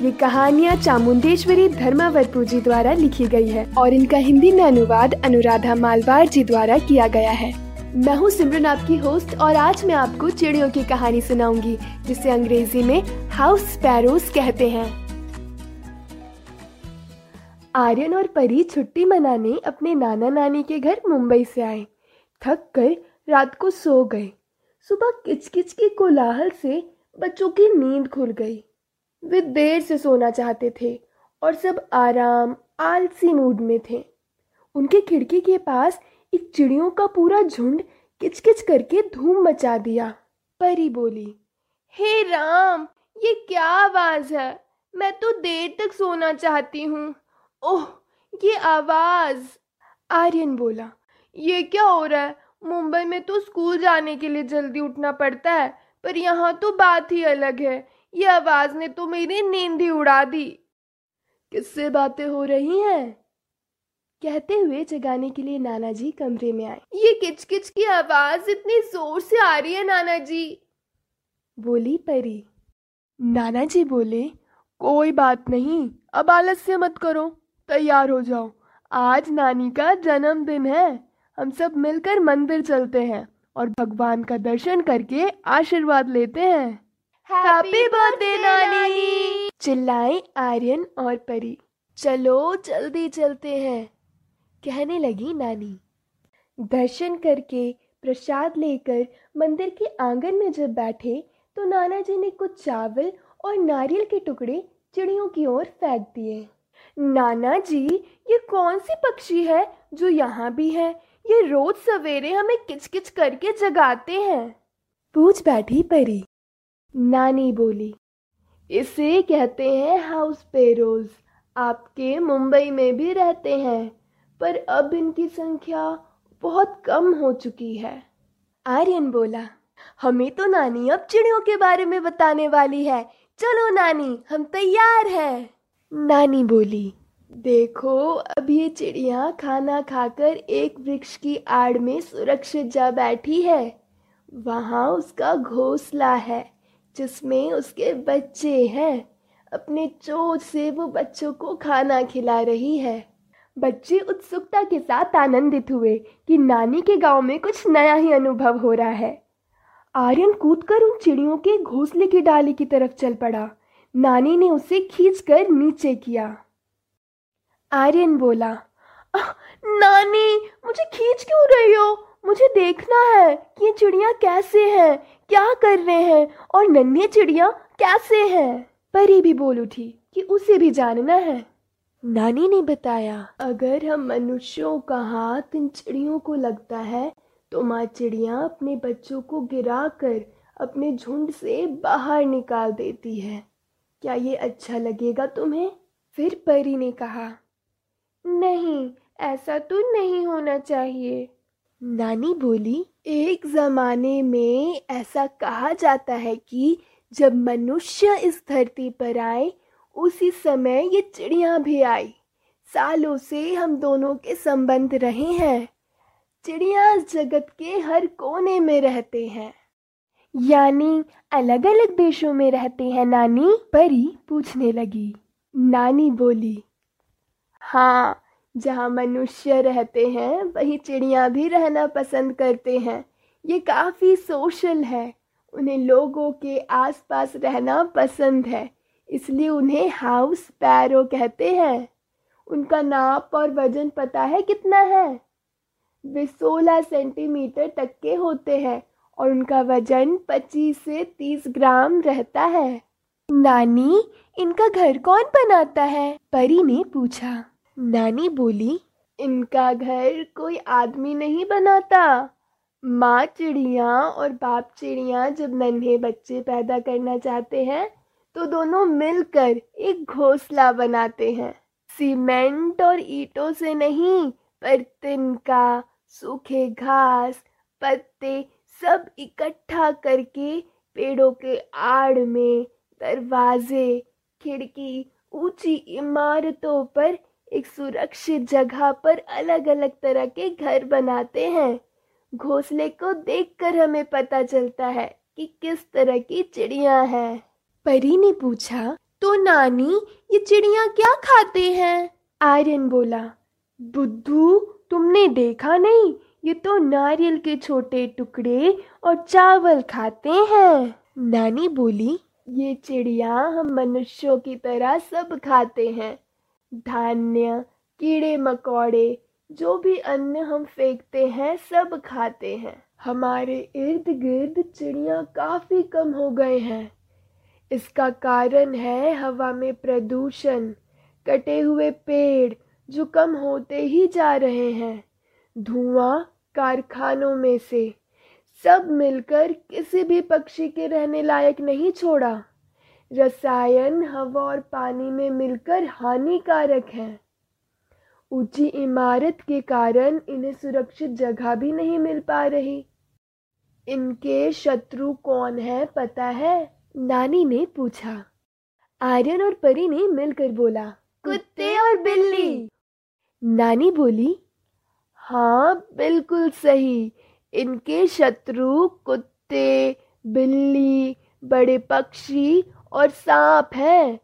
ये कहानियाँ चामुंडेश्वरी धर्मावरपू जी द्वारा लिखी गई है और इनका हिंदी में अनुवाद अनुराधा मालवार जी द्वारा किया गया है। मैं हूँ सिमरन, आपकी होस्ट और आज मैं आपको चिड़ियों की कहानी सुनाऊँगी, जिसे अंग्रेज़ी में हाउस स्पैरोज कहते हैं। आर्यन और परी छुट्टी मनाने अपने नाना नानी के घर मुंबई से आए। थक कर रात को सो गए। सुबह किचकिच की कोलाहल से बच्चों की नींद खुल गई। वे देर से सोना चाहते थे और सब आराम, आलसी मूड में थे। उनके खिड़की के पास एक चिड़ियों का पूरा झुंड किचकिच करके धूम मचा दिया। परी बोली, हे राम, ये क्या आवाज़ है? मैं तो देर तक सोना चाहती हूँ। ओह, ये आवाज़! आर्यन बोला, ये क्या हो रहा है? मुंबई में तो स्कूल जाने के लिए जल्दी उठना पड़ता है, पर यहाँ तो बात ही अलग है। ये आवाज़ ने तो मेरी नींद ही उड़ा दी। किससे बातें हो रही हैं? कहते हुए जगाने के लिए नाना जी कमरे में आए। ये किचकिच की आवाज़ इतनी ज़ोर से आ रही है नाना जी बोली परी। नाना जी बोले, कोई बात नहीं, अब आलस्य मत करो, तैयार हो जाओ। आज नानी का जन्मदिन है। हम सब मिलकर मंदिर चलते हैं और भगवान का दर्शन करके आशीर्वाद लेते हैं। हैप्पी बर्थडे नानी चिल्लाए आर्यन और परी। चलो, जल्दी चलते हैं। कहने लगी नानी। दर्शन करके प्रसाद लेकर मंदिर के आँगन में जब बैठे तो नाना जी ने कुछ चावल और नारियल के टुकड़े चिड़ियों की ओर फेंक दिए। नाना जी ये कौन सी पक्षी है जो यहाँ भी है? ये रोज सवेरे हमें किचकिच करके जगाते हैं। पूछ बैठी परी। नानी बोली, इसे कहते हैं हाउस पेरोज आपके मुंबई में भी रहते हैं, पर अब इनकी संख्या बहुत कम हो चुकी है। आर्यन बोला, हमें तो नानी अब चिड़ियों के बारे में बताने वाली है। चलो नानी, हम तैयार हैं। नानी बोली, देखो, अब ये चिड़िया खाना खाकर एक वृक्ष की आड़ में सुरक्षित जा बैठी है। वहाँ उसका घोंसला है। जिसमें उसके बच्चे हैं। अपने चोच से वो बच्चों को खाना खिला रही है। बच्चे उत्सुकता के साथ आनंदित हुए कि नानी के गाँव में कुछ नया ही अनुभव हो रहा है। आर्यन कूदकर उन चिड़ियों के घोंसले की डाली की तरफ़ चल पड़ा। नानी ने उसे खींचकर नीचे किया। आर्यन बोला नानी, मुझे खींच क्यों रही हो? मुझे देखना है कि ये चिड़िया कैसे हैं क्या कर रहे हैं? और नन्हे चिड़िया कैसे हैं? परी भी बोल उठी कि उसे भी जानना है। नानी ने बताया, अगर हम मनुष्यों का हाथ इन चिड़ियों को लगता है तो माँ चिड़िया अपने बच्चों को गिरा कर अपने झुंड से बाहर निकाल देती है। क्या ये अच्छा लगेगा तुम्हें? फिर परी ने कहा, नहीं, ऐसा तो नहीं होना चाहिए। नानी बोली एक जमाने में ऐसा कहा जाता है कि जब मनुष्य इस धरती पर आए, उसी समय ये चिड़िया भी आई। सालों से हम दोनों के संबंध रहे हैं। चिड़िया जगत के हर कोने में रहते हैं। यानी अलग अलग देशों में रहते हैं नानी, परी पूछने लगी। नानी बोली हाँ जहाँ मनुष्य रहते हैं, वही चिड़िया भी रहना पसंद करते हैं। ये काफ़ी सोशल है। उन्हें लोगों के आसपास रहना पसंद है, इसलिए उन्हें हाउस पैरो कहते हैं। उनका नाप और वज़न पता है कितना है? वे 16 सेंटीमीटर तक के होते हैं और उनका वज़न 25 से 30 ग्राम रहता है। नानी, इनका घर कौन बनाता है? परी ने पूछा। नानी बोली, इनका घर कोई आदमी नहीं बनाता। माँ चिड़िया और बाप चिड़िया जब नन्हे बच्चे पैदा करना चाहते हैं तो दोनों मिलकर एक घोंसला बनाते हैं। सीमेंट और ईंटों से नहीं, पर तिनका सूखे घास, पत्ते सब इकट्ठा करके पेड़ों के आड़ में, दरवाजे, खिड़की, ऊँची इमारतों पर एक सुरक्षित जगह पर अलग अलग तरह के घर बनाते हैं। घोंसले को देखकर हमें पता चलता है कि किस तरह की चिड़िया है। परी ने पूछा तो नानी, ये चिड़िया क्या खाते हैं? आर्यन बोला, बुद्धू, तुमने देखा नहीं? ये तो नारियल के छोटे टुकड़े और चावल खाते हैं। नानी बोली, ये चिड़िया हम मनुष्यों की तरह सब खाते हैं। धान्य, कीड़े मकोड़े, जो भी अन्न हम फेंकते हैं, सब खाते हैं। हमारे इर्द गिर्द चिड़िया काफ़ी कम हो गए हैं। इसका कारण है हवा में प्रदूषण, कटे हुए पेड़, जो कम होते ही जा रहे हैं। धुआँ कारखानों में से, सब मिलकर किसी भी पक्षी के रहने लायक नहीं छोड़ा। रसायन, हवा और पानी में मिलकर हानिकारक हैं। ऊँची इमारत के कारण इन्हें सुरक्षित जगह भी नहीं मिल पा रही। इनके शत्रु कौन है, पता है? नानी ने पूछा। आर्यन और परी ने मिलकर बोला, कुत्ते और बिल्ली। नानी बोली हाँ बिल्कुल सही। इनके शत्रु कुत्ते, बिल्ली, बड़े पक्षी और सांप है।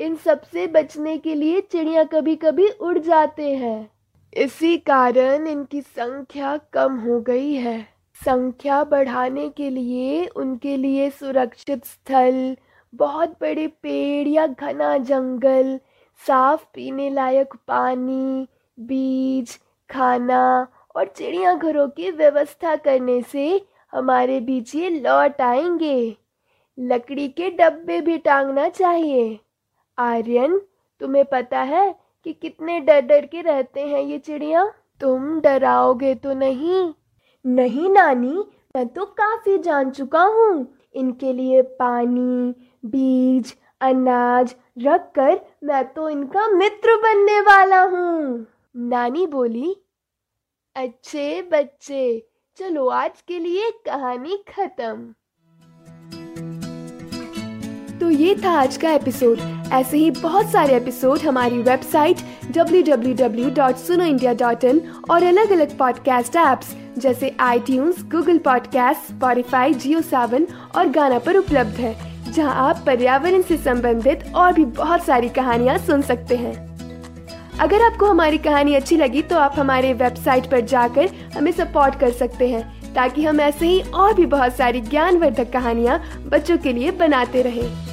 इन सबसे बचने के लिए चिड़िया कभी कभी उड़ जाते हैं। इसी कारण इनकी संख्या कम हो गई है। संख्या बढ़ाने के लिए उनके लिए सुरक्षित स्थल, बहुत बड़े पेड़ या घना जंगल, साफ़ पीने लायक पानी, बीज, खाना और चिड़ियाघरों की व्यवस्था करने से हमारे बीच ये लौट आएँगे। लकड़ी के डब्बे भी टांगना चाहिए। आर्यन, तुम्हें पता है कि कितने डर डर के रहते हैं ये चिड़िया? तुम डराओगे तो नहीं। नहीं, नानी, मैं तो काफ़ी जान चुका हूँ। इनके लिए पानी, बीज, अनाज रख कर मैं तो इनका मित्र बनने वाला हूँ। नानी बोली, अच्छे बच्चे, चलो आज के लिए कहानी खत्म। ये था आज का एपिसोड ऐसे ही बहुत सारे एपिसोड हमारी वेबसाइट www.sunoindia.in और अलग अलग पॉडकास्ट ऐप्स जैसे I Google podcast Spotify Jio seven और गाना पर उपलब्ध है, जहाँ आप पर्यावरण से संबंधित और भी बहुत सारी कहानियाँ सुन सकते हैं। अगर आपको हमारी कहानी अच्छी लगी तो आप हमारे वेबसाइट पर जाकर हमें सपोर्ट कर सकते हैं, ताकि हम ऐसे ही और भी बहुत सारी ज्ञानवर्धक कहानियाँ बच्चों के लिए बनाते रहें।